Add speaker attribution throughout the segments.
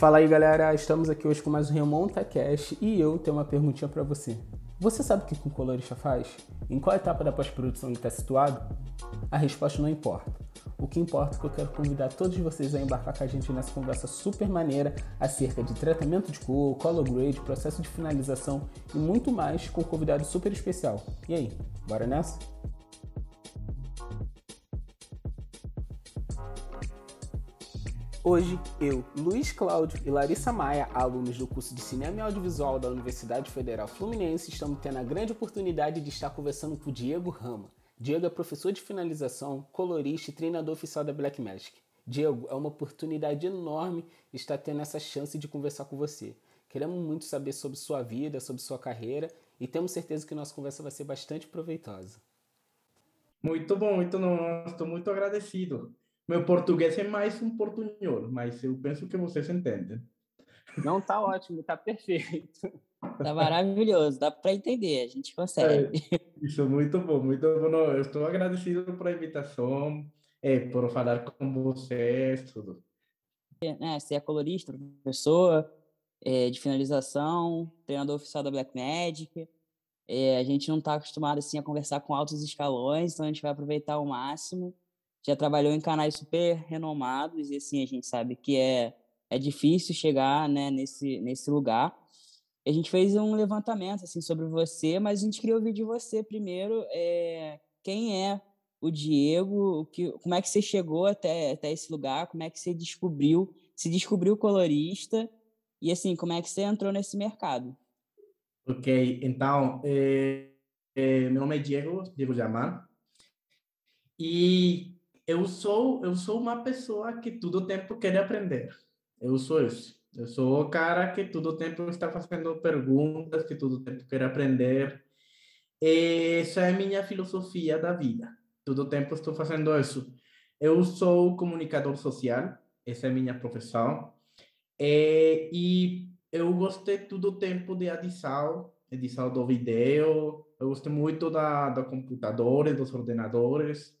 Speaker 1: Fala aí galera, estamos aqui hoje com mais um Remonta Cash e eu tenho uma perguntinha para você. Você sabe o que o colorista faz? Em qual etapa da pós-produção ele está situado? A resposta não importa. O que importa é que eu quero convidar todos vocês a embarcar com a gente nessa conversa super maneira acerca de tratamento de cor, color grade, processo de finalização e muito mais com um convidado super especial. E aí, bora nessa? Hoje, eu, Luiz Cláudio e Larissa Maia, alunos do curso de Cinema e Audiovisual da Universidade Federal Fluminense, estamos tendo a grande oportunidade de estar conversando com o Diego Rama. Diego é professor de finalização, colorista e treinador oficial da Blackmagic. Diego, é uma oportunidade enorme estar tendo essa chance de conversar com você. Queremos muito saber sobre sua vida, sobre sua carreira e temos certeza que nossa conversa vai ser bastante proveitosa.
Speaker 2: Muito bom, muito não, estou muito agradecido. Meu português é mais um portunhol, mas eu penso que vocês entendem.
Speaker 1: Não, tá ótimo, tá perfeito.
Speaker 3: Tá maravilhoso, dá para entender, a gente consegue.
Speaker 2: É, isso, muito bom, muito bom. Eu estou agradecido pela invitação, é, por falar com vocês, tudo.
Speaker 3: É, você é colorista, professor é, de finalização, treinador oficial da Black Magic. É, a gente não está acostumado assim a conversar com altos escalões, então a gente vai aproveitar ao máximo já trabalhou em canais super renomados e assim a gente sabe que é é difícil chegar né, nesse nesse lugar. A gente fez um levantamento assim sobre você, mas a gente queria ouvir de você primeiro é, quem é o Diego, o que, como é que você chegou até, até esse lugar, como é que você descobriu, se descobriu colorista e assim como é que você entrou nesse mercado.
Speaker 2: Ok, então é, é, meu nome é Diego, Diego Jamal, e eu sou eu sou uma pessoa que todo tempo quer aprender. Eu sou isso. Eu sou o cara que todo tempo está fazendo perguntas, que todo tempo quer aprender. Essa é a minha filosofia da vida. Todo tempo estou fazendo isso. Eu sou comunicador social, essa é a minha profissão. E eu gostei todo tempo de edição, edição do vídeo. Eu gostei muito da, da computadores, dos ordenadores.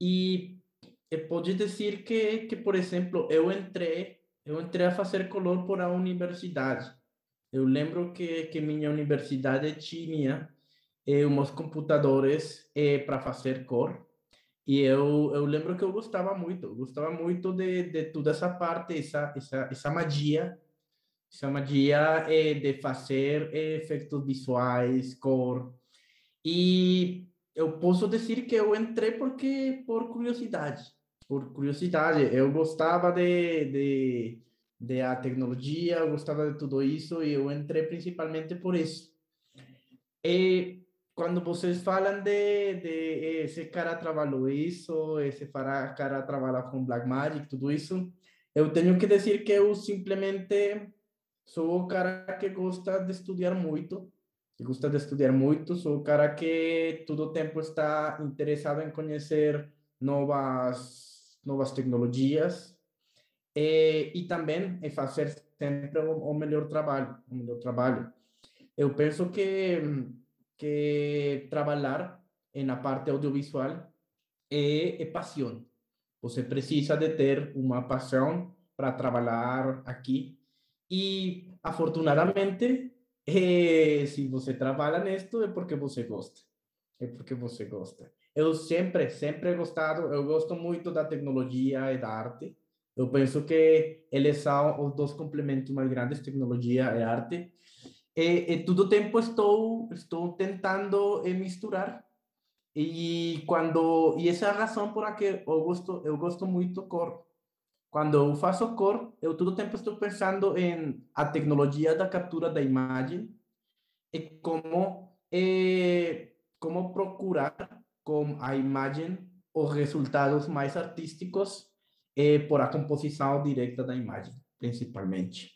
Speaker 2: Eu pode dizer que, que, por exemplo, eu entrei, eu entrei a fazer color por a universidade. Eu lembro que, que minha universidade tinha eh, uns computadores eh, para fazer cor. E eu, eu lembro que eu gostava muito, eu gostava muito de, de toda essa parte, essa, essa, essa magia, essa magia eh, de fazer efeitos visuais, cor. E eu posso dizer que eu entrei porque por curiosidade, por curiosidade. Eu gostava de, de, de a tecnologia, eu gostava de tudo isso e eu entrei principalmente por isso. E quando vocês falam de, de esse cara trabalhou isso, esse cara trabalha com Blackmagic, tudo isso, eu tenho que dizer que eu simplesmente sou o cara que gosta de estudar muito que gosta de estudar muito, sou o cara que todo tempo está interessado em conhecer novas novas tecnologias e, e também em fazer sempre o, o melhor trabalho, o melhor trabalho. Eu que que trabalhar na parte audiovisual é, é paixão. Você precisa de ter uma paixão para trabalhar aqui e afortunadamente e se você trabalha nisto, é porque você gosta. É porque você gosta. Eu sempre, sempre gostado, eu gosto muito da tecnologia e da arte. Eu penso que eles são os dois complementos mais grandes, tecnologia e arte. E, e todo tempo estou estou tentando misturar. E quando e essa é a razão por a que eu gosto eu gosto muito quando eu faço cor, eu todo tempo estou pensando em a tecnologia da captura da imagem e como é, como procurar com a imagem os resultados mais artísticos é, por a composição direta da imagem, principalmente.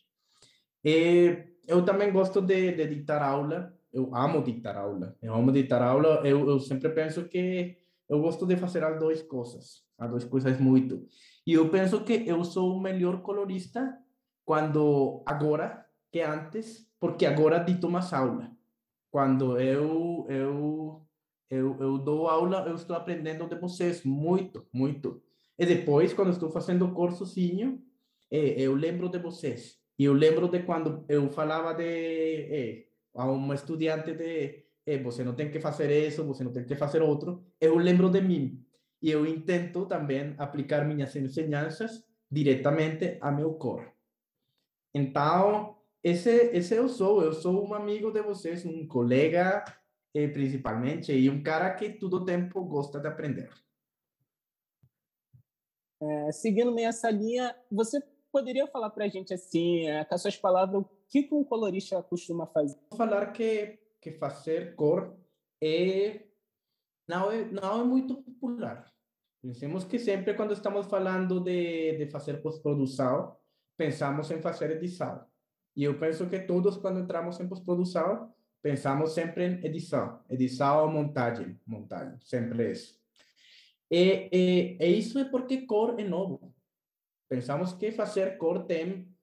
Speaker 2: E eu também gosto de, de aula, eu amo ditar aula, eu amo ditar aula, eu, eu sempre penso que eu gosto de fazer as duas coisas, as duas coisas muito. E eu penso que eu sou o melhor colorista quando agora que antes, porque agora dito mais aula. Quando eu eu eu, eu dou aula, eu estou aprendendo de vocês muito, muito. E depois, quando estou fazendo curso sozinho, é, eu lembro de vocês. E eu lembro de quando eu falava de é, a uma estudante de é, você não tem que fazer isso, você não tem que fazer outro. Eu lembro de mim. E eu intento também aplicar minhas ensinanças diretamente a meu cor. Então, esse, esse eu sou. Eu sou um amigo de vocês, um colega, eh, principalmente, e um cara que todo tempo gosta de aprender.
Speaker 1: É, seguindo meio essa linha, você poderia falar para a gente, assim, é, com as suas palavras, o que, que um colorista costuma fazer?
Speaker 2: Vou falar que, que fazer cor é não, é não é muito popular. Pensemos que sempre quando estamos falando de, de fazer pós-produção, pensamos em fazer edição. E eu penso que todos, quando entramos em pós-produção, pensamos sempre em edição. Edição ou montagem. Montagem, sempre isso. E, e, e, isso é porque cor é novo. Pensamos que fazer cor tem,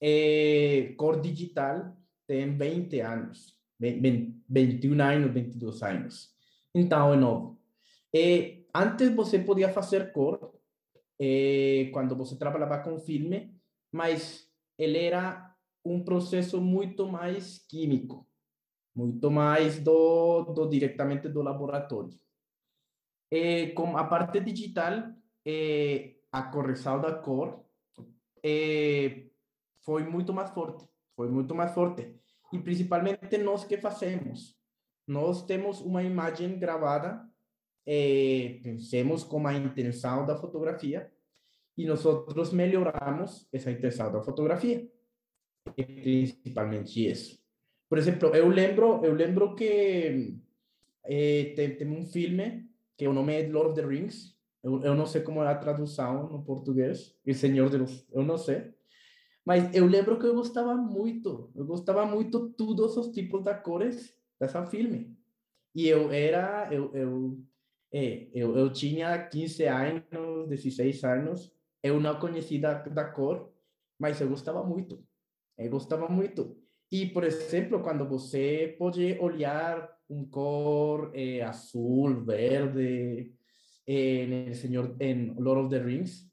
Speaker 2: é, cor digital tem 20 anos, 20, 21 anos, 22 anos. Então é novo. E antes você podia fazer cor é, quando você trabalhava com filme, mas ele era um processo muito mais químico, muito mais do, do diretamente do laboratório. Com a parte digital, é, a correção da cor é, foi muito mais forte, foi muito mais forte. E principalmente nós que fazemos, nós temos uma imagem gravada, é, pensemos com a intenção da fotografia, e nós melhoramos essa intenção da fotografia. É principalmente isso. Por exemplo, eu lembro, eu lembro que é, tem, um filme que o nome é Lord of the Rings. Eu, eu não sei como é a tradução no português. O Senhor dos... Eu não sei. Mas eu lembro que eu gostava muito. Eu gostava muito todos os tipos de cores dessa filme. E eu era... Eu, eu, é, eu, eu tinha 15 anos, 16 anos eu não conhecia da, da cor, mas eu gostava muito. Eu gostava muito. E, por exemplo, quando você pode olhar um cor eh, azul, verde, eh, no Senhor, em Lord of the Rings,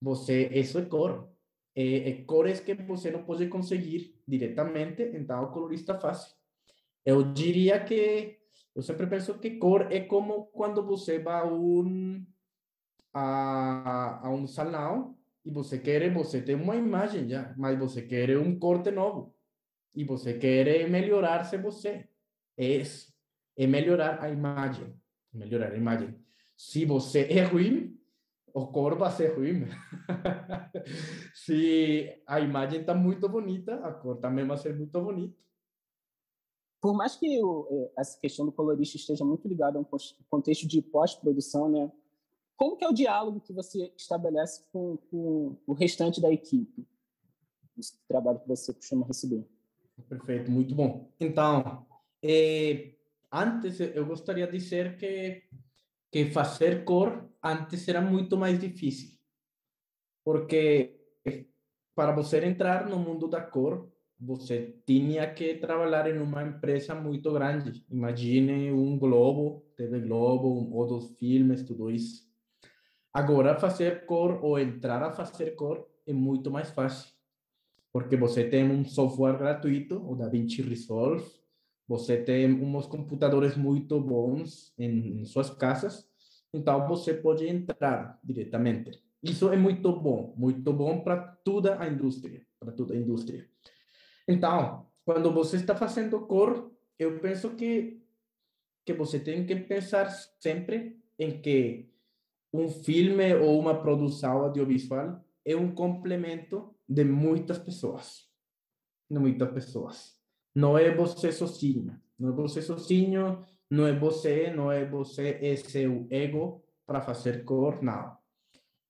Speaker 2: você, isso é cor. É, é cores que você não pode conseguir diretamente, então o colorista faz. Eu diria que, eu sempre penso que cor é como quando você vai a um a, a um salão e você quer, você tem uma imagem já, mas você quer um corte novo e você quer melhorar-se você. É isso. É melhorar a imagem. Melhorar a imagem. Se você é ruim, o cor vai ser ruim. Se a imagem está muito bonita, a cor também vai ser muito bonita.
Speaker 1: Por mais que o, essa questão do colorista esteja muito ligada a um contexto de pós-produção, né? Como que é o diálogo que você estabelece com, com o restante da equipe? Esse trabalho que você costuma receber.
Speaker 2: Perfeito, muito bom. Então, eh, antes eu gostaria de dizer que que fazer cor antes era muito mais difícil, porque para você entrar no mundo da cor você tinha que trabalhar em uma empresa muito grande. Imagine um Globo, TV Globo, ou dos filmes, tudo isso. Agora, fazer cor ou entrar a fazer cor é muito mais fácil, porque você tem um software gratuito, o DaVinci Resolve, você tem uns computadores muito bons em, em suas casas, então você pode entrar diretamente. Isso é muito bom, muito bom para toda a indústria, para toda a indústria. Então, quando você está fazendo cor, eu penso que que você tem que pensar sempre em que um filme ou uma produção audiovisual é um complemento de muitas pessoas. De muitas pessoas. Não é você sozinho. Não é você sozinho, não é você, não é você, é seu ego para fazer cor, não.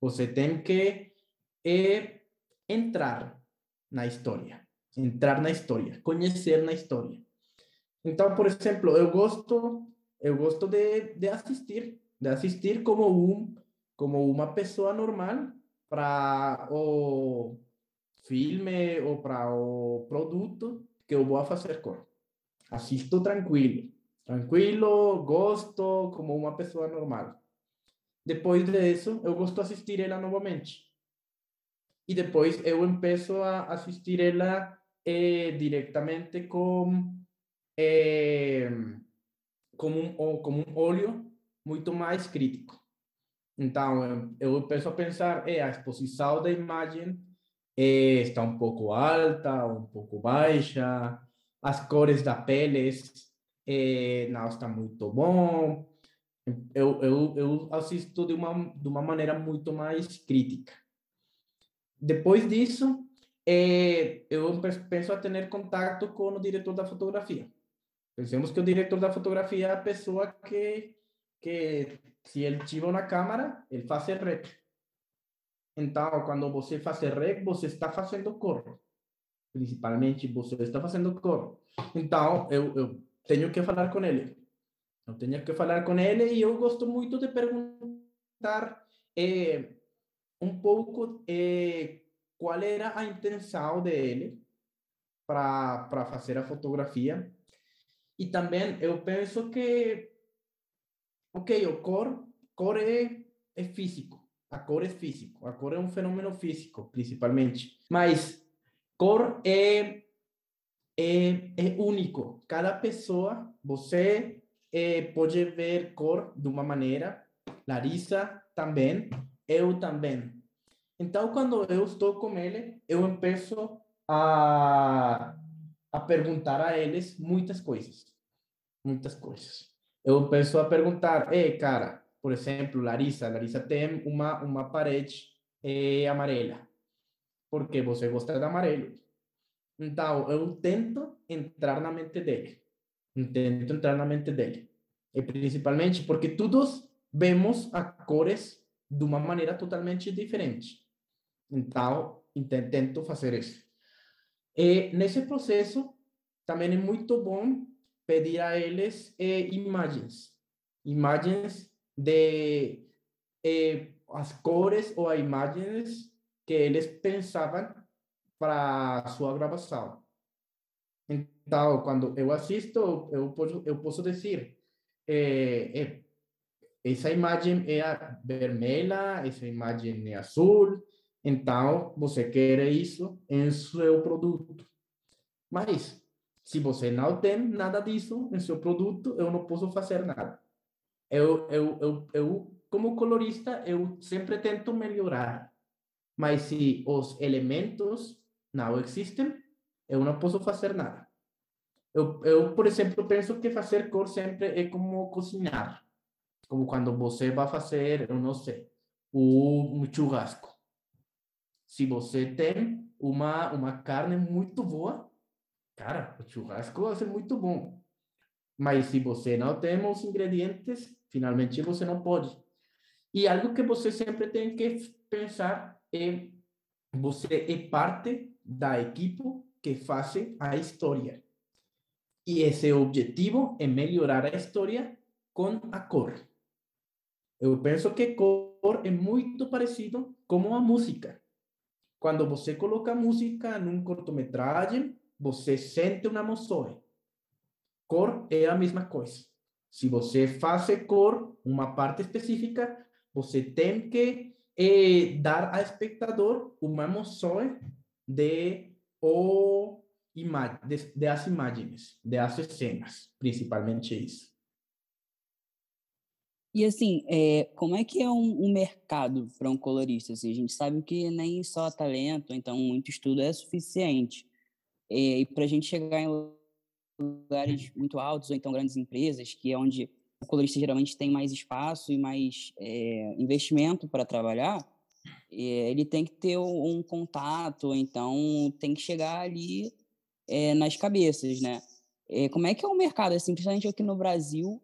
Speaker 2: Você tem que é, entrar na história. Entrar na história. Conhecer na história. Então, por exemplo, eu gosto, eu gosto de, de assistir de assistir como um como uma pessoa normal para o filme ou para o produto que eu vou fazer cor. Assisto tranquilo, tranquilo, gosto como uma pessoa normal. Depois disso, eu gosto de assistir ela novamente. e depois eu começo a assistir ela eh, diretamente com, eh, com, um, com um olho muito mais crítico. Então, eu começo a pensar, é, a exposição da imagem é, está um pouco alta, um pouco baixa, as cores da pele é, não está muito bom. Eu, eu, eu assisto de uma, de uma maneira muito mais crítica. Depois disso, é, eu penso a ter contato com o diretor da fotografia. Pensemos que o diretor da fotografia é a pessoa que, que se ele tiver uma câmera, ele faz rec. Então, quando você faz rec, você está fazendo cor. Principalmente, você está fazendo cor. Então, eu, eu tenho que falar com ele. Eu tenho que falar com ele e eu gosto muito de perguntar eh, um pouco eh, qual era a intenção dele para fazer a fotografia. E também eu penso que, ok, o cor, cor é, é físico. A cor é físico. A cor é um fenômeno físico, principalmente. Mas cor é, é, é único. Cada pessoa, você é, pode ver cor de uma maneira. Larissa também. Eu também. Então, quando eu estou com ele, eu começo a, a perguntar a eles muitas coisas. Muitas coisas. Eu começo a perguntar, ei, cara, por exemplo, Larissa, Larissa tem uma, uma parede é, amarela, porque você gosta de amarelo. Então, eu tento entrar na mente dele. Tento entrar na mente dele. E principalmente porque todos vemos as cores de uma maneira totalmente diferente. Então, tento fazer isso. E nesse processo, também é muito bom pedir a eles eh, imagens. Imagens de eh, as cores ou imagens que eles pensavam para sua gravação. Então, quando eu assisto, eu posso, eu posso dizer, eh, eh, essa imagem é vermelha, essa imagem é azul, então, você quer isso em seu produto. Mas, se você não tem nada disso em seu produto, eu não posso fazer nada. Eu, eu, eu, eu como colorista, eu sempre tento melhorar. Mas se os elementos não existem, eu não posso fazer nada. Eu, eu, por exemplo, penso que fazer cor sempre é como cozinhar. Como quando você vai fazer, eu não sei, um churrasco se você tem uma, uma carne muito boa, cara, o churrasco vai ser muito bom. Mas se você não tem os ingredientes, finalmente você não pode. E algo que você sempre tem que pensar é você é parte da equipe que faz a história. E esse objetivo é melhorar a história com a cor. Eu penso que cor é muito parecido com a música. Quando você coloca música num cortometragem, você sente uma emoção. Cor é a mesma coisa. Se você faz cor, uma parte específica, você tem que eh, dar ao espectador uma emoção de o de, de as imagens, de as cenas, principalmente isso.
Speaker 3: E assim, é, como é que é um, um mercado para um colorista? Assim, a gente sabe que nem só talento, então muito estudo é suficiente. É, e para a gente chegar em lugares muito altos ou então grandes empresas, que é onde o colorista geralmente tem mais espaço e mais é, investimento para trabalhar, ele tem que ter um, contato, então tem que chegar ali nas cabeças, né? É, como é que é o mercado, assim, principalmente aqui no Brasil?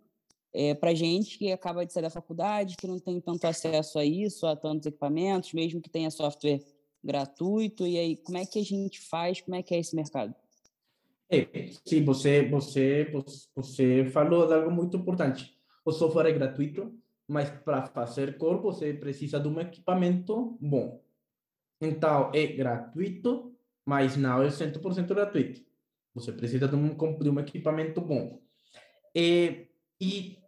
Speaker 3: É, para gente que acaba de sair da faculdade, que não tem tanto acesso a isso, a tantos equipamentos, mesmo que tenha software gratuito. E aí, como é que a gente faz? Como é que é esse mercado?
Speaker 2: É, sim, você, você, você falou de algo muito importante. O software é gratuito, mas para fazer cor você precisa de um equipamento bom. Então, é gratuito, mas não é 100% gratuito. Você precisa de um, de um equipamento bom. E, e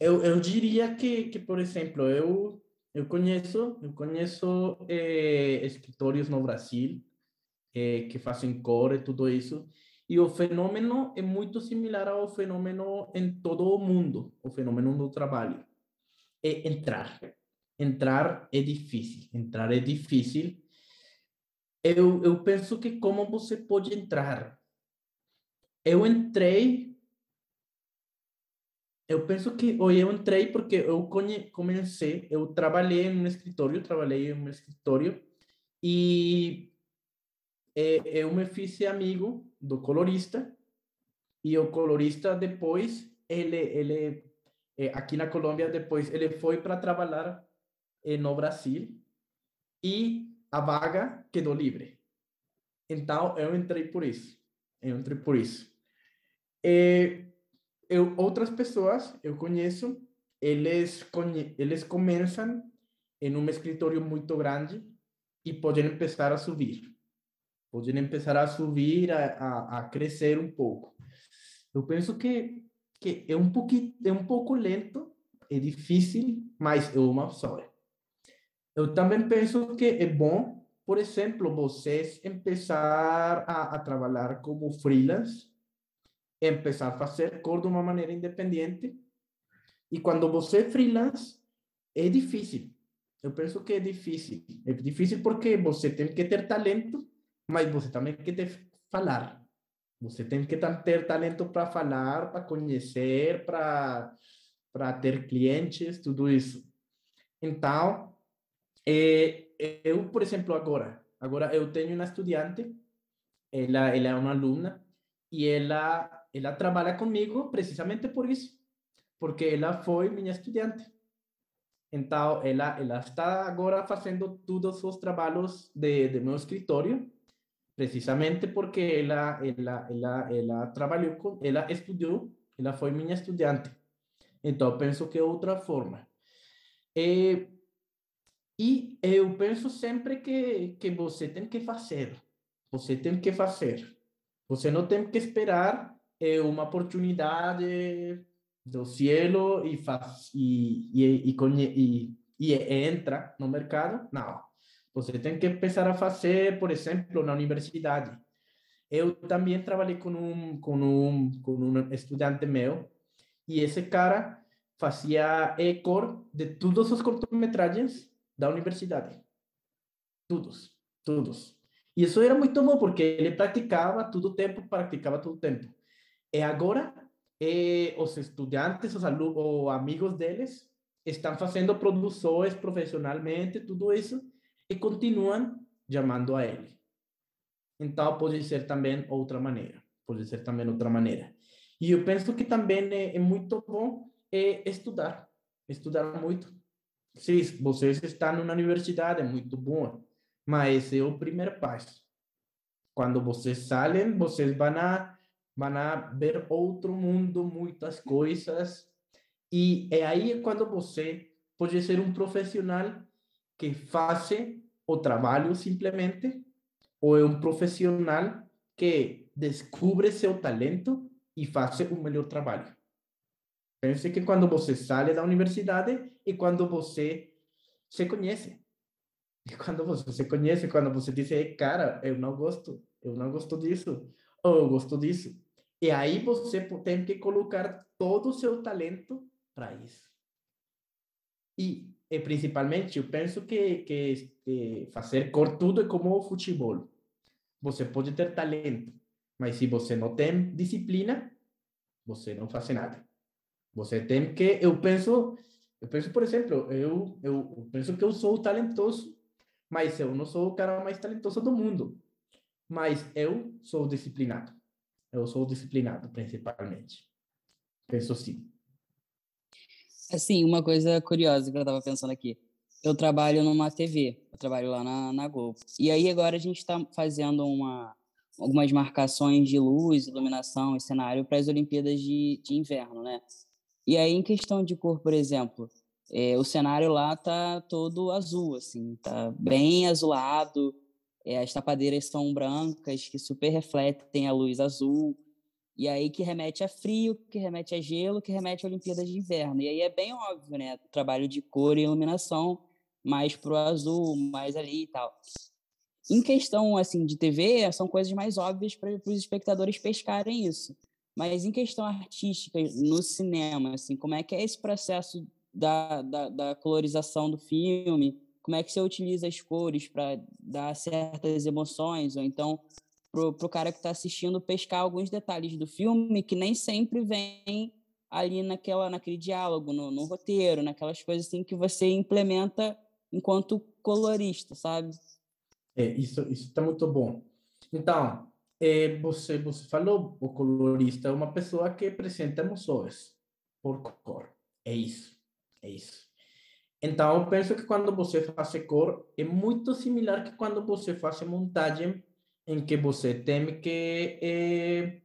Speaker 2: eu, eu diria que, que, por exemplo, eu eu conheço, eu conheço é, escritórios no Brasil é, que fazem cor e tudo isso, e o fenômeno é muito similar ao fenômeno em todo o mundo, o fenômeno do trabalho. É entrar. Entrar é difícil. Entrar é difícil. Eu, eu penso que como você pode entrar? Eu entrei eu penso que hoje eu entrei porque eu comecei, eu trabalhei em um escritório, trabalhei em um escritório e é, eu me fiz amigo do colorista e o colorista depois ele ele é, aqui na Colômbia depois ele foi para trabalhar no Brasil e a vaga quedou livre. Então eu entrei por isso. Eu entrei por isso. Eu, outras pessoas eu conheço, eles, conhe, eles começam em um escritório muito grande e podem começar a subir. Podem começar a subir, a, a, a crescer um pouco. Eu penso que, que é um pouquinho, é um pouco lento, é difícil, mas é uma opção. Eu também penso que é bom, por exemplo, vocês começar a, a trabalhar como freelance empezar a fazer cor de uma maneira independente. E quando você freelance, é difícil. Eu penso que é difícil. É difícil porque você tem que ter talento, mas você também tem que ter falar. Você tem que ter talento para falar, para conhecer, para para ter clientes, tudo isso. Então, é, eu, por exemplo, agora, agora eu tenho uma estudante, ela, ela é uma aluna, e ela ela trabalha comigo precisamente por isso, porque ela foi minha estudante. Então, ela, ela está agora fazendo todos os trabalhos de, de meu escritório, precisamente porque ela, ela, ela, ela trabalhou com, ela estudou, ela foi minha estudante. Então, penso que é outra forma. E, e eu penso sempre que, que você tem que fazer. Você tem que fazer. Você não tem que esperar é uma oportunidade do cielo e faz e e, e, e, e entra no mercado não você tem que começar a fazer por exemplo na universidade eu também trabalhei com um com um com um estudante meu e esse cara fazia ecor de todos os cortometragens da universidade todos todos. E isso era muito bom porque ele praticava todo o tempo praticava todo o tempo e agora, eh, os estudantes, os alunos, ou amigos deles, estão fazendo produções profissionalmente, tudo isso, e continuam chamando a ele. Então, pode ser também outra maneira. Pode ser também outra maneira. E eu penso que também é, é muito bom é, estudar. Estudar muito. Sim, vocês estão numa universidade, é muito bom. Mas é o primeiro passo. Quando vocês saem, vocês vão a van a ver outro mundo, muitas coisas. E é aí quando você pode ser um profissional que faz o trabalho simplesmente, ou é um profissional que descobre seu talento e faz um melhor trabalho. Pense que quando você sai da universidade e quando você se conhece. E quando você se conhece, quando você diz, cara, eu não gosto, eu não gosto disso, eu gosto disso. E aí você tem que colocar todo o seu talento para isso. E, e, principalmente, eu penso que, que, que fazer cor tudo é como o futebol. Você pode ter talento, mas se você não tem disciplina, você não faz nada. Você tem que, eu penso, eu penso, por exemplo, eu, eu penso que eu sou talentoso, mas eu não sou o cara mais talentoso do mundo. Mas eu sou disciplinado. Eu sou disciplinado, principalmente. Penso sim.
Speaker 3: Assim, uma coisa curiosa que eu estava pensando aqui. Eu trabalho numa TV, eu trabalho lá na, na Globo. E aí agora a gente está fazendo uma, algumas marcações de luz, iluminação e cenário para as Olimpíadas de, de Inverno, né? E aí, em questão de cor, por exemplo, é, o cenário lá tá todo azul, assim, tá bem azulado, as tapadeiras são brancas, que super refletem a luz azul. E aí que remete a frio, que remete a gelo, que remete a Olimpíadas de Inverno. E aí é bem óbvio, né? O trabalho de cor e iluminação mais pro azul, mais ali e tal. Em questão assim de TV, são coisas mais óbvias para os espectadores pescarem isso. Mas em questão artística, no cinema, assim, como é que é esse processo da, da, da colorização do filme? Como é que você utiliza as cores para dar certas emoções? Ou então, para o cara que está assistindo, pescar alguns detalhes do filme que nem sempre vem ali naquela, naquele diálogo, no, no roteiro, naquelas coisas assim que você implementa enquanto colorista, sabe?
Speaker 2: É, isso está muito bom. Então, é, você, você falou, o colorista é uma pessoa que apresenta emoções por cor. É isso, é isso. Então, eu penso que quando você faz cor, é muito similar que quando você faz montagem, em que você tem que é,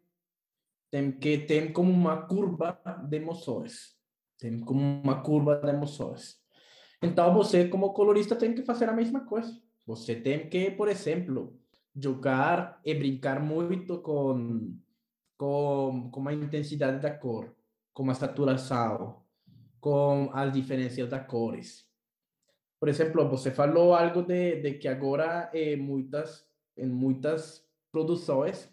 Speaker 2: tem que tem como uma curva de emoções, tem como uma curva de emoções. Então, você como colorista tem que fazer a mesma coisa. Você tem que, por exemplo, jogar e brincar muito com, com, com a intensidade da cor, com a saturação, com as diferenças das cores. Por exemplo, você falou algo de, de que agora eh, muitas, em muitas produções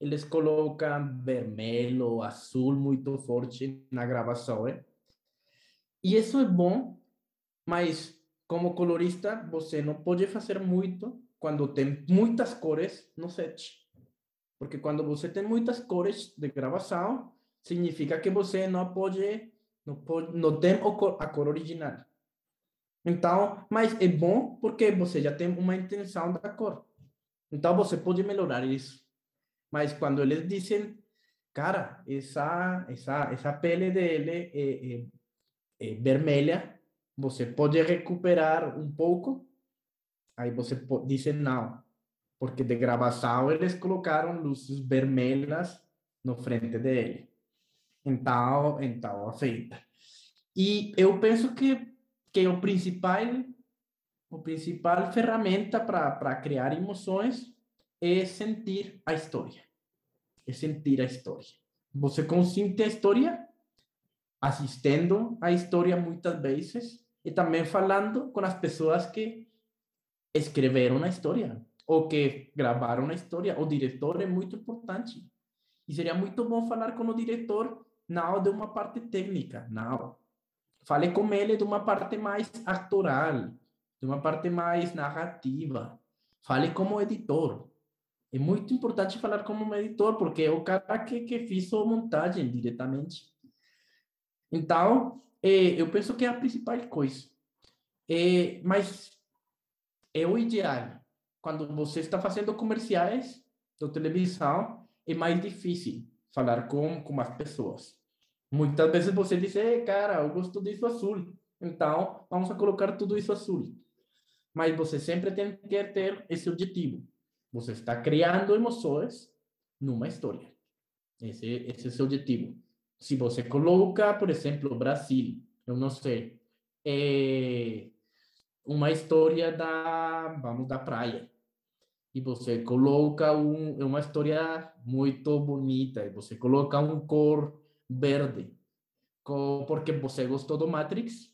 Speaker 2: eles colocam vermelho, azul muito forte na gravação. Eh? E isso é bom, mas como colorista você não pode fazer muito quando tem muitas cores no set. Porque quando você tem muitas cores de gravação, significa que você não pode, não tem a cor original. Então, mas é bom porque você já tem uma intenção da cor. Então você pode melhorar isso. Mas quando eles dizem, cara, essa essa essa pele dele é, é, é vermelha, você pode recuperar um pouco Aí você diz não, porque de gravação eles colocaram luzes vermelhas no frente dele. Então, então aceita. E eu penso que que o principal o principal ferramenta para criar emoções é sentir a história. É sentir a história. Você consente a história assistindo a história muitas vezes e também falando com as pessoas que escrever uma história ou que gravar uma história. O diretor é muito importante. E seria muito bom falar com o diretor não de uma parte técnica, não. Fale com ele de uma parte mais actoral, de uma parte mais narrativa. Fale como editor. É muito importante falar como editor, porque é o cara que, que fez a montagem diretamente. Então, é, eu penso que é a principal coisa. É, mas é o ideal. Quando você está fazendo comerciais de televisão, é mais difícil falar com, com as pessoas. Muitas vezes você diz, cara, eu gosto disso azul, então vamos colocar tudo isso azul. Mas você sempre tem que ter esse objetivo. Você está criando emoções numa história. Esse, esse é o seu objetivo. Se você coloca, por exemplo, Brasil, eu não sei, é, uma história da, vamos, da praia. E você coloca um, uma história muito bonita, e você coloca um cor verde, porque você gostou do Matrix?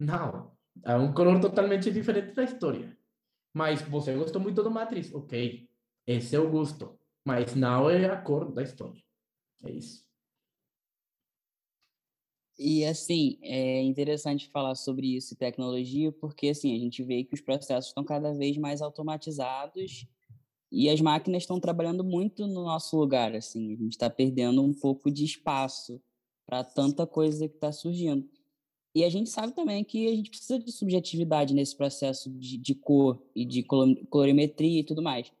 Speaker 2: Não, é um color totalmente diferente da história. Mas você gostou muito do Matrix? Ok, esse é o gosto, mas não é a cor da história. É isso.
Speaker 3: E assim, é interessante falar sobre isso e tecnologia, porque assim, a gente vê que os processos estão cada vez mais automatizados e as máquinas estão trabalhando muito no nosso lugar, assim, a gente está perdendo um pouco de espaço para tanta coisa que está surgindo. E a gente sabe também que a gente precisa de subjetividade nesse processo de, de cor e de colorimetria e tudo mais.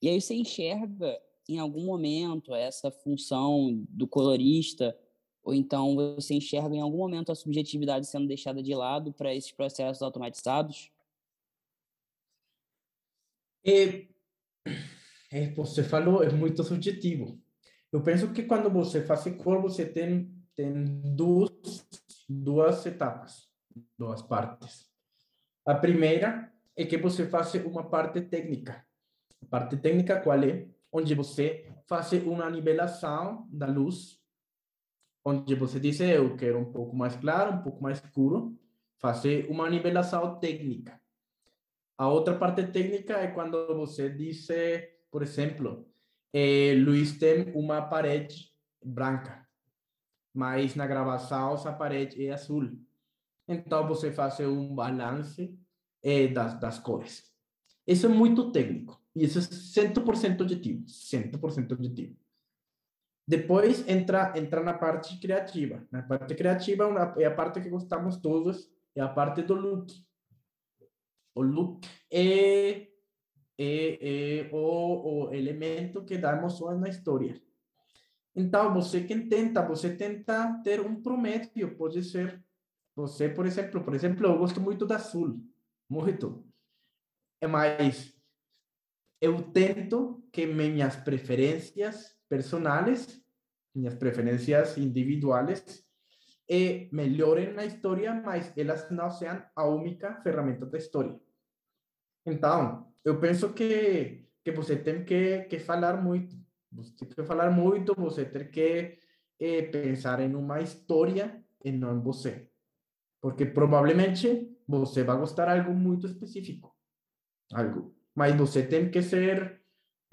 Speaker 3: E aí você enxerga em algum momento essa função do colorista ou então você enxerga em algum momento a subjetividade sendo deixada de lado para esses processos automatizados?
Speaker 2: É, é, você falou, é muito subjetivo. Eu penso que quando você faz cor, você tem, tem duas, duas etapas, duas partes. A primeira é que você faz uma parte técnica. A parte técnica qual é? Onde você faz uma nivelação da luz onde você diz, eu quero um pouco mais claro, um pouco mais escuro, fazer uma nivelação técnica. A outra parte técnica é quando você diz, por exemplo, eh, Luiz tem uma parede branca, mas na gravação essa parede é azul. Então você faz um balance eh, das, das cores. Isso é muito técnico. E isso é 100% objetivo. 100% objetivo. Depois entra, entra na parte criativa. Na parte criativa é a parte que gostamos todos, é a parte do look. O look é, é, é o, o elemento que dá emoção na história. Então, você que tenta, você tenta ter um promédio, pode ser você, por exemplo, por exemplo, eu gosto muito da azul, muito. É mais eu tento que minhas preferências personales, minhas preferências individuales, eh, melhorem na história, mas elas não sejam a única ferramenta da história. Então, eu penso que, que você tem que, que falar muito. Você tem que falar muito, você tem que eh, pensar em uma história e não em. Porque provavelmente você vai gostar algo muito específico. Algo mas você tem que ser.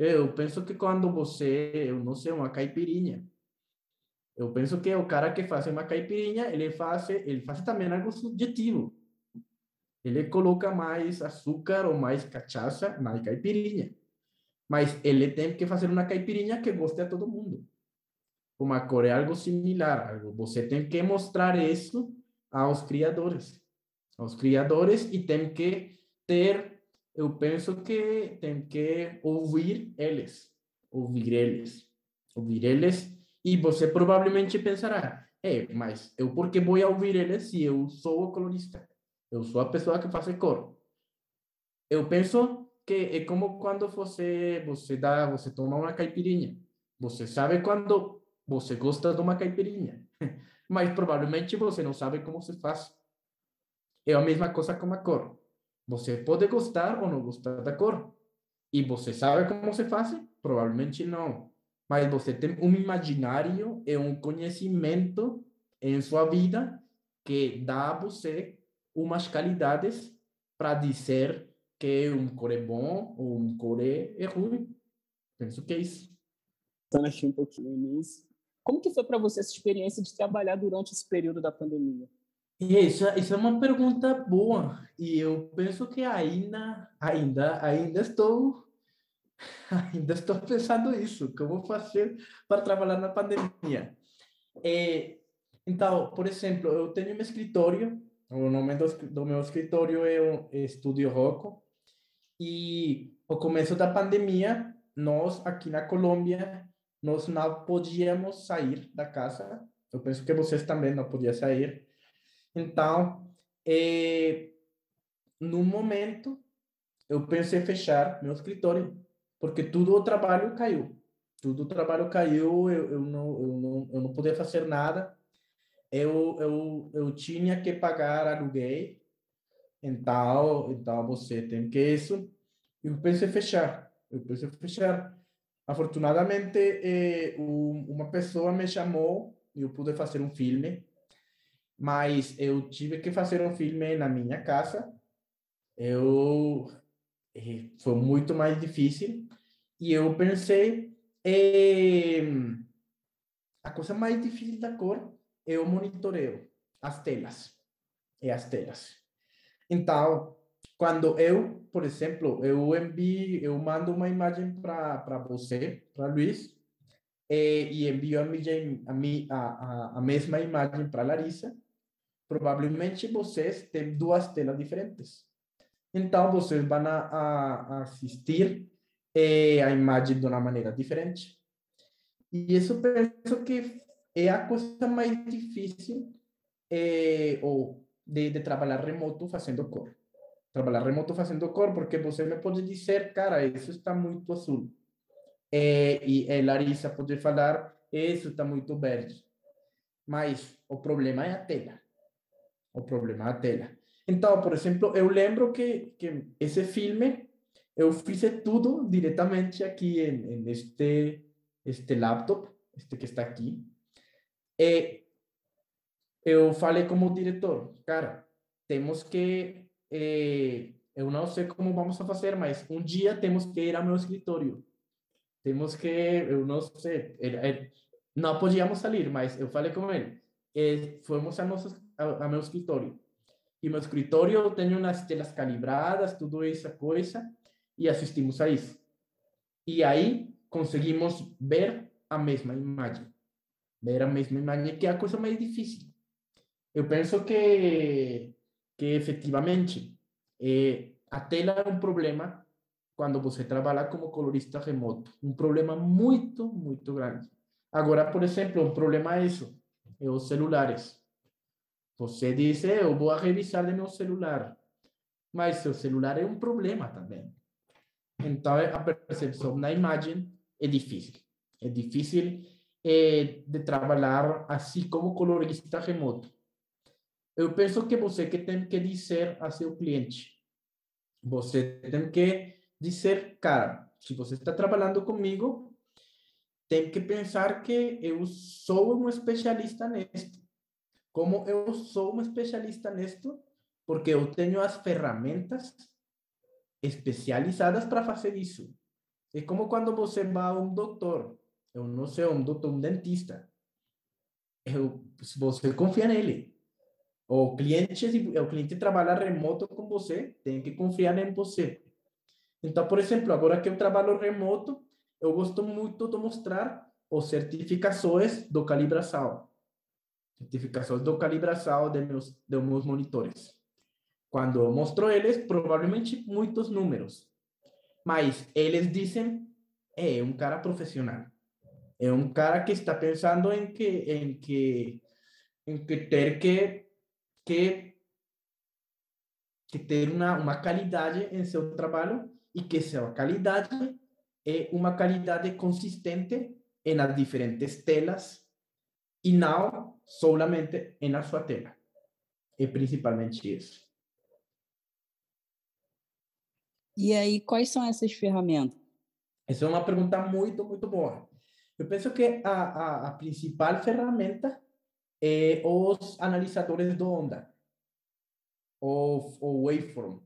Speaker 2: Eu penso que quando você, eu não sei, uma caipirinha. Eu penso que o cara que faz uma caipirinha, ele faz, ele faz também algo subjetivo. Ele coloca mais açúcar ou mais cachaça na caipirinha. Mas ele tem que fazer uma caipirinha que goste a todo mundo. Uma cor é algo similar. Você tem que mostrar isso aos criadores. Aos criadores e tem que ter eu penso que tem que ouvir eles, ouvir eles, ouvir eles, e você provavelmente pensará, é, mas eu por que vou ouvir eles se eu sou o colorista? Eu sou a pessoa que faz cor. Eu penso que é como quando você você dá, você toma uma caipirinha. Você sabe quando você gosta de uma caipirinha, mas provavelmente você não sabe como se faz. É a mesma coisa com a cor. Você pode gostar ou não gostar da cor. E você sabe como se faz? Provavelmente não. Mas você tem um imaginário e um conhecimento em sua vida que dá a você umas qualidades para dizer que um cor é bom ou um cor é, é ruim. Penso que é isso.
Speaker 1: Então, achei um pouquinho nisso. Como que foi para você essa experiência de trabalhar durante esse período da pandemia?
Speaker 2: Isso, isso é uma pergunta boa e eu penso que ainda, ainda, ainda estou, ainda estou pensando isso, como fazer para trabalhar na pandemia. É, então, por exemplo, eu tenho um escritório, o nome do, do meu escritório é o Estúdio Rocco e no começo da pandemia, nós aqui na Colômbia, nós não podíamos sair da casa. Eu penso que vocês também não podiam sair então, é, no momento, eu pensei fechar meu escritório, porque tudo o trabalho caiu. Tudo o trabalho caiu, eu, eu, não, eu, não, eu não podia fazer nada. Eu, eu, eu tinha que pagar aluguel, então, então você tem que isso. Eu pensei fechar, eu pensei fechar. Afortunadamente, eh, um, uma pessoa me chamou e eu pude fazer um filme mas eu tive que fazer um filme na minha casa. Eu eh, foi muito mais difícil e eu pensei eh, a coisa mais difícil da cor é o monitoreio, as telas, é as telas. Então, quando eu, por exemplo, eu envio, eu mando uma imagem para para você, para Luiz, eh, e envio a, a, a, a mesma imagem para Larissa, provavelmente vocês têm duas telas diferentes. Então, vocês vão a, a assistir eh, a imagem de uma maneira diferente. E isso penso que é a coisa mais difícil eh, ou de, de trabalhar remoto fazendo cor. Trabalhar remoto fazendo cor, porque você me pode dizer, cara, isso está muito azul. Eh, e a Larissa pode falar, isso está muito verde. Mas o problema é a tela o problema da tela. Então, por exemplo, eu lembro que, que esse filme eu fiz tudo diretamente aqui em, em este este laptop, este que está aqui. E eu falei como diretor, cara, temos que, eh, eu não sei como vamos a fazer, mas um dia temos que ir ao meu escritório. Temos que, eu não sei, ele, ele, não podíamos sair, mas eu falei com ele. Eh, fomos a, nosso, a, a meu escritório. E meu escritório tem umas telas calibradas, tudo essa coisa, e assistimos a isso. E aí conseguimos ver a mesma imagem. Ver a mesma imagem, que é a coisa mais difícil. Eu penso que, que efetivamente, eh, a tela é um problema quando você trabalha como colorista remoto. Um problema muito, muito grande. Agora, por exemplo, um problema é isso, é os celulares. Você diz, eu vou revisar de meu celular, mas seu celular é um problema também. Então, a percepção na imagem é difícil. É difícil é, de trabalhar assim como colorista remoto. Eu penso que você que tem que dizer a seu cliente, você tem que dizer, cara, se você está trabalhando comigo, tem que pensar que eu sou um especialista nisto. Como eu sou um especialista nisto, porque eu tenho as ferramentas especializadas para fazer isso. É como quando você vai a um doutor, eu não sei, um doutor, um dentista. Eu, você confia nele, o cliente, se o cliente trabalha remoto com você, tem que confiar em você. Então, por exemplo, agora que eu trabalho remoto, eu gosto muito de mostrar as certificações do calibração. Certificações do calibração de meus, de meus monitores. Quando eu mostro eles, provavelmente muitos números. Mas eles dizem, é um cara profissional. É um cara que está pensando em que, em que, em que ter que, que, que ter uma, uma qualidade em seu trabalho e que essa qualidade é uma qualidade consistente em as diferentes telas e não solamente na sua tela. É principalmente isso.
Speaker 3: E aí, quais são essas ferramentas?
Speaker 2: Essa é uma pergunta muito, muito boa. Eu penso que a, a, a principal ferramenta é os analisadores de onda, o, o waveform.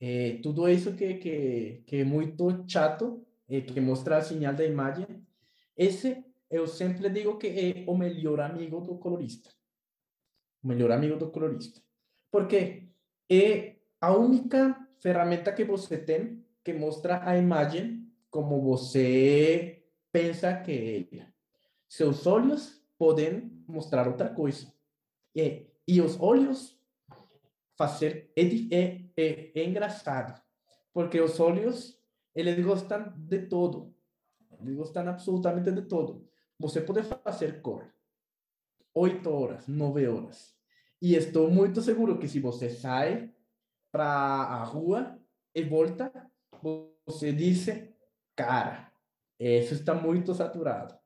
Speaker 2: É, tudo isso que, que, que é muito chato, é, que mostra a sinal da imagem, esse eu sempre digo que é o melhor amigo do colorista. O melhor amigo do colorista. Porque é a única ferramenta que você tem que mostra a imagem como você pensa que é. Seus olhos podem mostrar outra coisa. E, e os olhos fazer é, engraçado, porque os olhos gostam de tudo. Eles gostam absolutamente de tudo. Você pode fazer cor. Oito horas, nove horas. E estou muito seguro que se você sai para a rua e volta, você diz, cara, isso está muito saturado.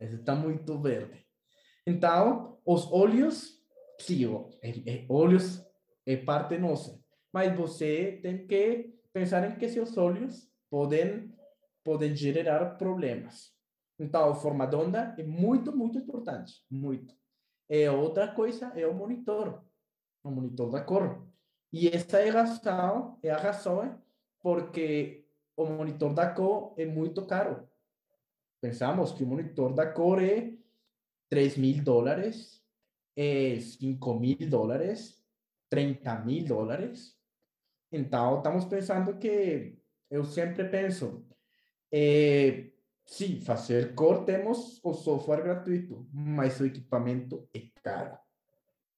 Speaker 2: Isso está muito verde. Então, os olhos, sim, olhos é parte nossa. Mas você tem que pensar em que seus olhos podem podem gerar problemas. Então, forma de onda é muito, muito importante, muito. E outra coisa é o monitor, o monitor da cor. E essa é a razão, é a porque o monitor da cor é muito caro. Pensamos que o monitor da cor é 3 mil dólares, é 5 mil dólares, 30 mil dólares. Então, estamos pensando que eu sempre penso, é, sim, fazer cor temos o software gratuito, mas o equipamento é caro.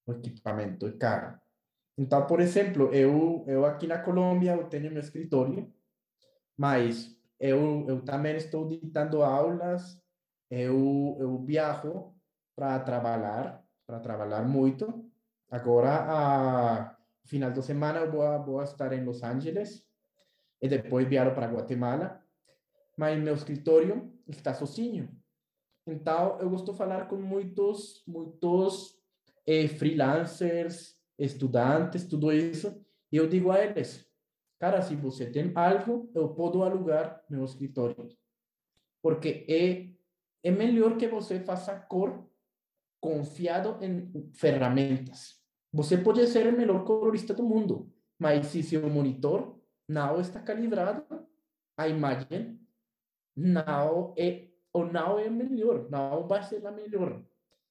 Speaker 2: O equipamento é caro. Então, por exemplo, eu, eu aqui na Colômbia eu tenho meu escritório, mas eu, eu também estou dando aulas, eu, eu viajo para trabalhar, para trabalhar muito. Agora, a final de semana, eu vou, vou estar em Los Angeles e depois viajo para Guatemala mas meu escritório está sozinho. Então, eu gosto de falar com muitos, muitos eh, freelancers, estudantes, tudo isso, e eu digo a eles, cara, se você tem algo, eu posso alugar meu escritório. Porque é, é melhor que você faça cor confiado em ferramentas. Você pode ser o melhor colorista do mundo, mas se seu monitor não está calibrado, a imagem não é ou não é melhor, não vai ser a melhor.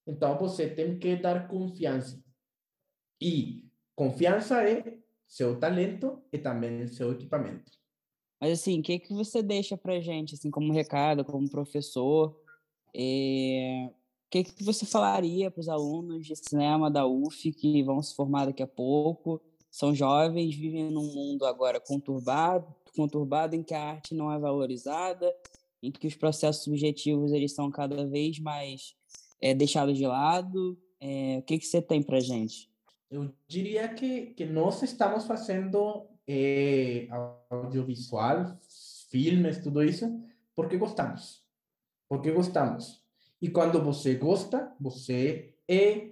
Speaker 2: Então você tem que dar confiança. E confiança é seu talento e também seu equipamento.
Speaker 3: Mas assim, o que que você deixa para gente, assim, como recado, como professor? É... O que que você falaria para os alunos de cinema da UF que vão se formar daqui a pouco? São jovens, vivem num mundo agora conturbado, conturbado em que a arte não é valorizada, em que os processos subjetivos eles são cada vez mais é, deixados de lado. É, o que, que você tem para gente?
Speaker 2: Eu diria que, que nós estamos fazendo é, audiovisual, filmes, tudo isso, porque gostamos. Porque gostamos. E quando você gosta, você é,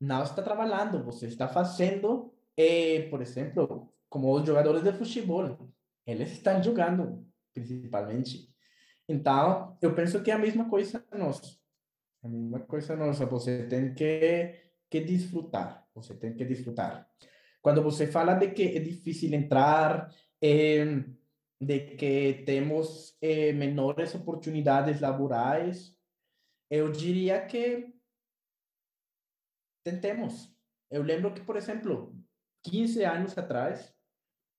Speaker 2: não está trabalhando, você está fazendo, é, por exemplo, como os jogadores de futebol. Eles estão jogando, principalmente. Então, eu penso que a mesma coisa nós. A mesma coisa nossa. Você tem que, que desfrutar. Você tem que desfrutar. Quando você fala de que é difícil entrar, é, de que temos é, menores oportunidades laborais, eu diria que tentemos. Eu lembro que, por exemplo, 15 anos atrás,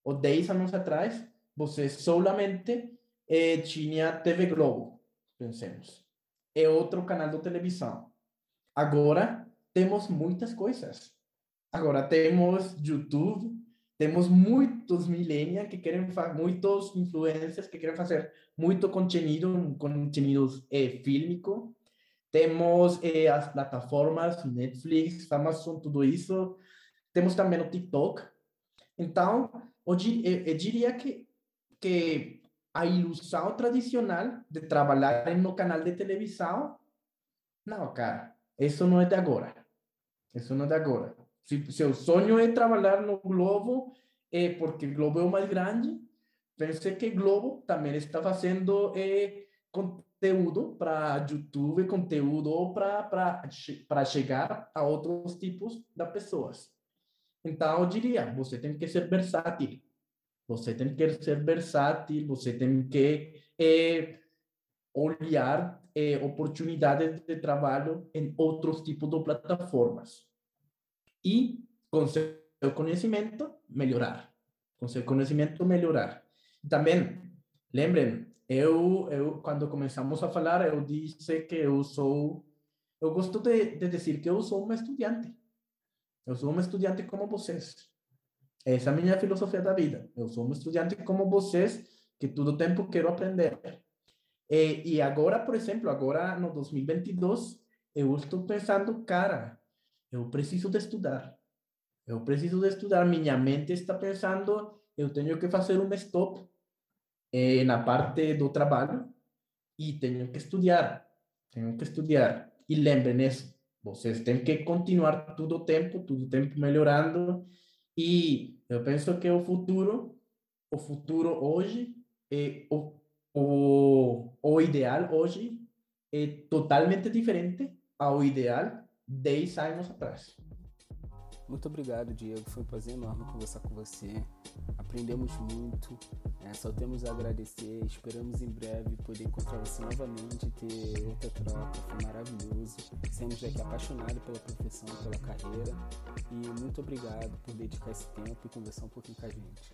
Speaker 2: ou 10 anos atrás, você solamente eh, tinha TV Globo, pensemos. É outro canal de televisão. Agora temos muitas coisas. Agora temos YouTube, temos muitos millennials que querem fazer, muitos influencers que querem fazer muito conteúdo, conteúdo eh, fílmico. Temos eh, as plataformas Netflix, Amazon, tudo isso. Temos também o TikTok. Então, hoje eu, eu diria que que a ilusão tradicional de trabalhar no canal de televisão, não, cara, isso não é de agora. Isso não é de agora. Se seu sonho é trabalhar no Globo, é porque Globo é o mais grande, pense que Globo também está fazendo é, conteúdo para YouTube, conteúdo para chegar a outros tipos de pessoas. Então, eu diria, você tem que ser versátil. Você tem que ser versátil, você tem que é, olhar é, oportunidades de trabalho em outros tipos de plataformas. E, com seu conhecimento, melhorar. Com seu conhecimento, melhorar. Também, lembrem, eu, eu, quando começamos a falar, eu disse que eu sou, eu gosto de, de dizer que eu sou uma estudante. Eu sou uma estudante como vocês. Essa é a minha filosofia da vida. Eu sou um estudante como vocês, que todo tempo quero aprender. E, e agora, por exemplo, agora no 2022, eu estou pensando, cara, eu preciso de estudar. Eu preciso de estudar. Minha mente está pensando, eu tenho que fazer um stop eh, na parte do trabalho e tenho que estudar. Tenho que estudar. E lembrem isso. Vocês têm que continuar todo o tempo, todo o tempo melhorando. E eu penso que o futuro, o futuro hoje, é o, o, o ideal hoje é totalmente diferente ao ideal 10 anos atrás.
Speaker 1: Muito obrigado, Diego. Foi um prazer enorme conversar com você. Aprendemos muito. É, só temos a agradecer. Esperamos em breve poder encontrar você novamente, ter outra troca. Foi maravilhoso. Saímos daqui apaixonados pela profissão, pela carreira. E muito obrigado por dedicar esse tempo e conversar um pouquinho com a gente.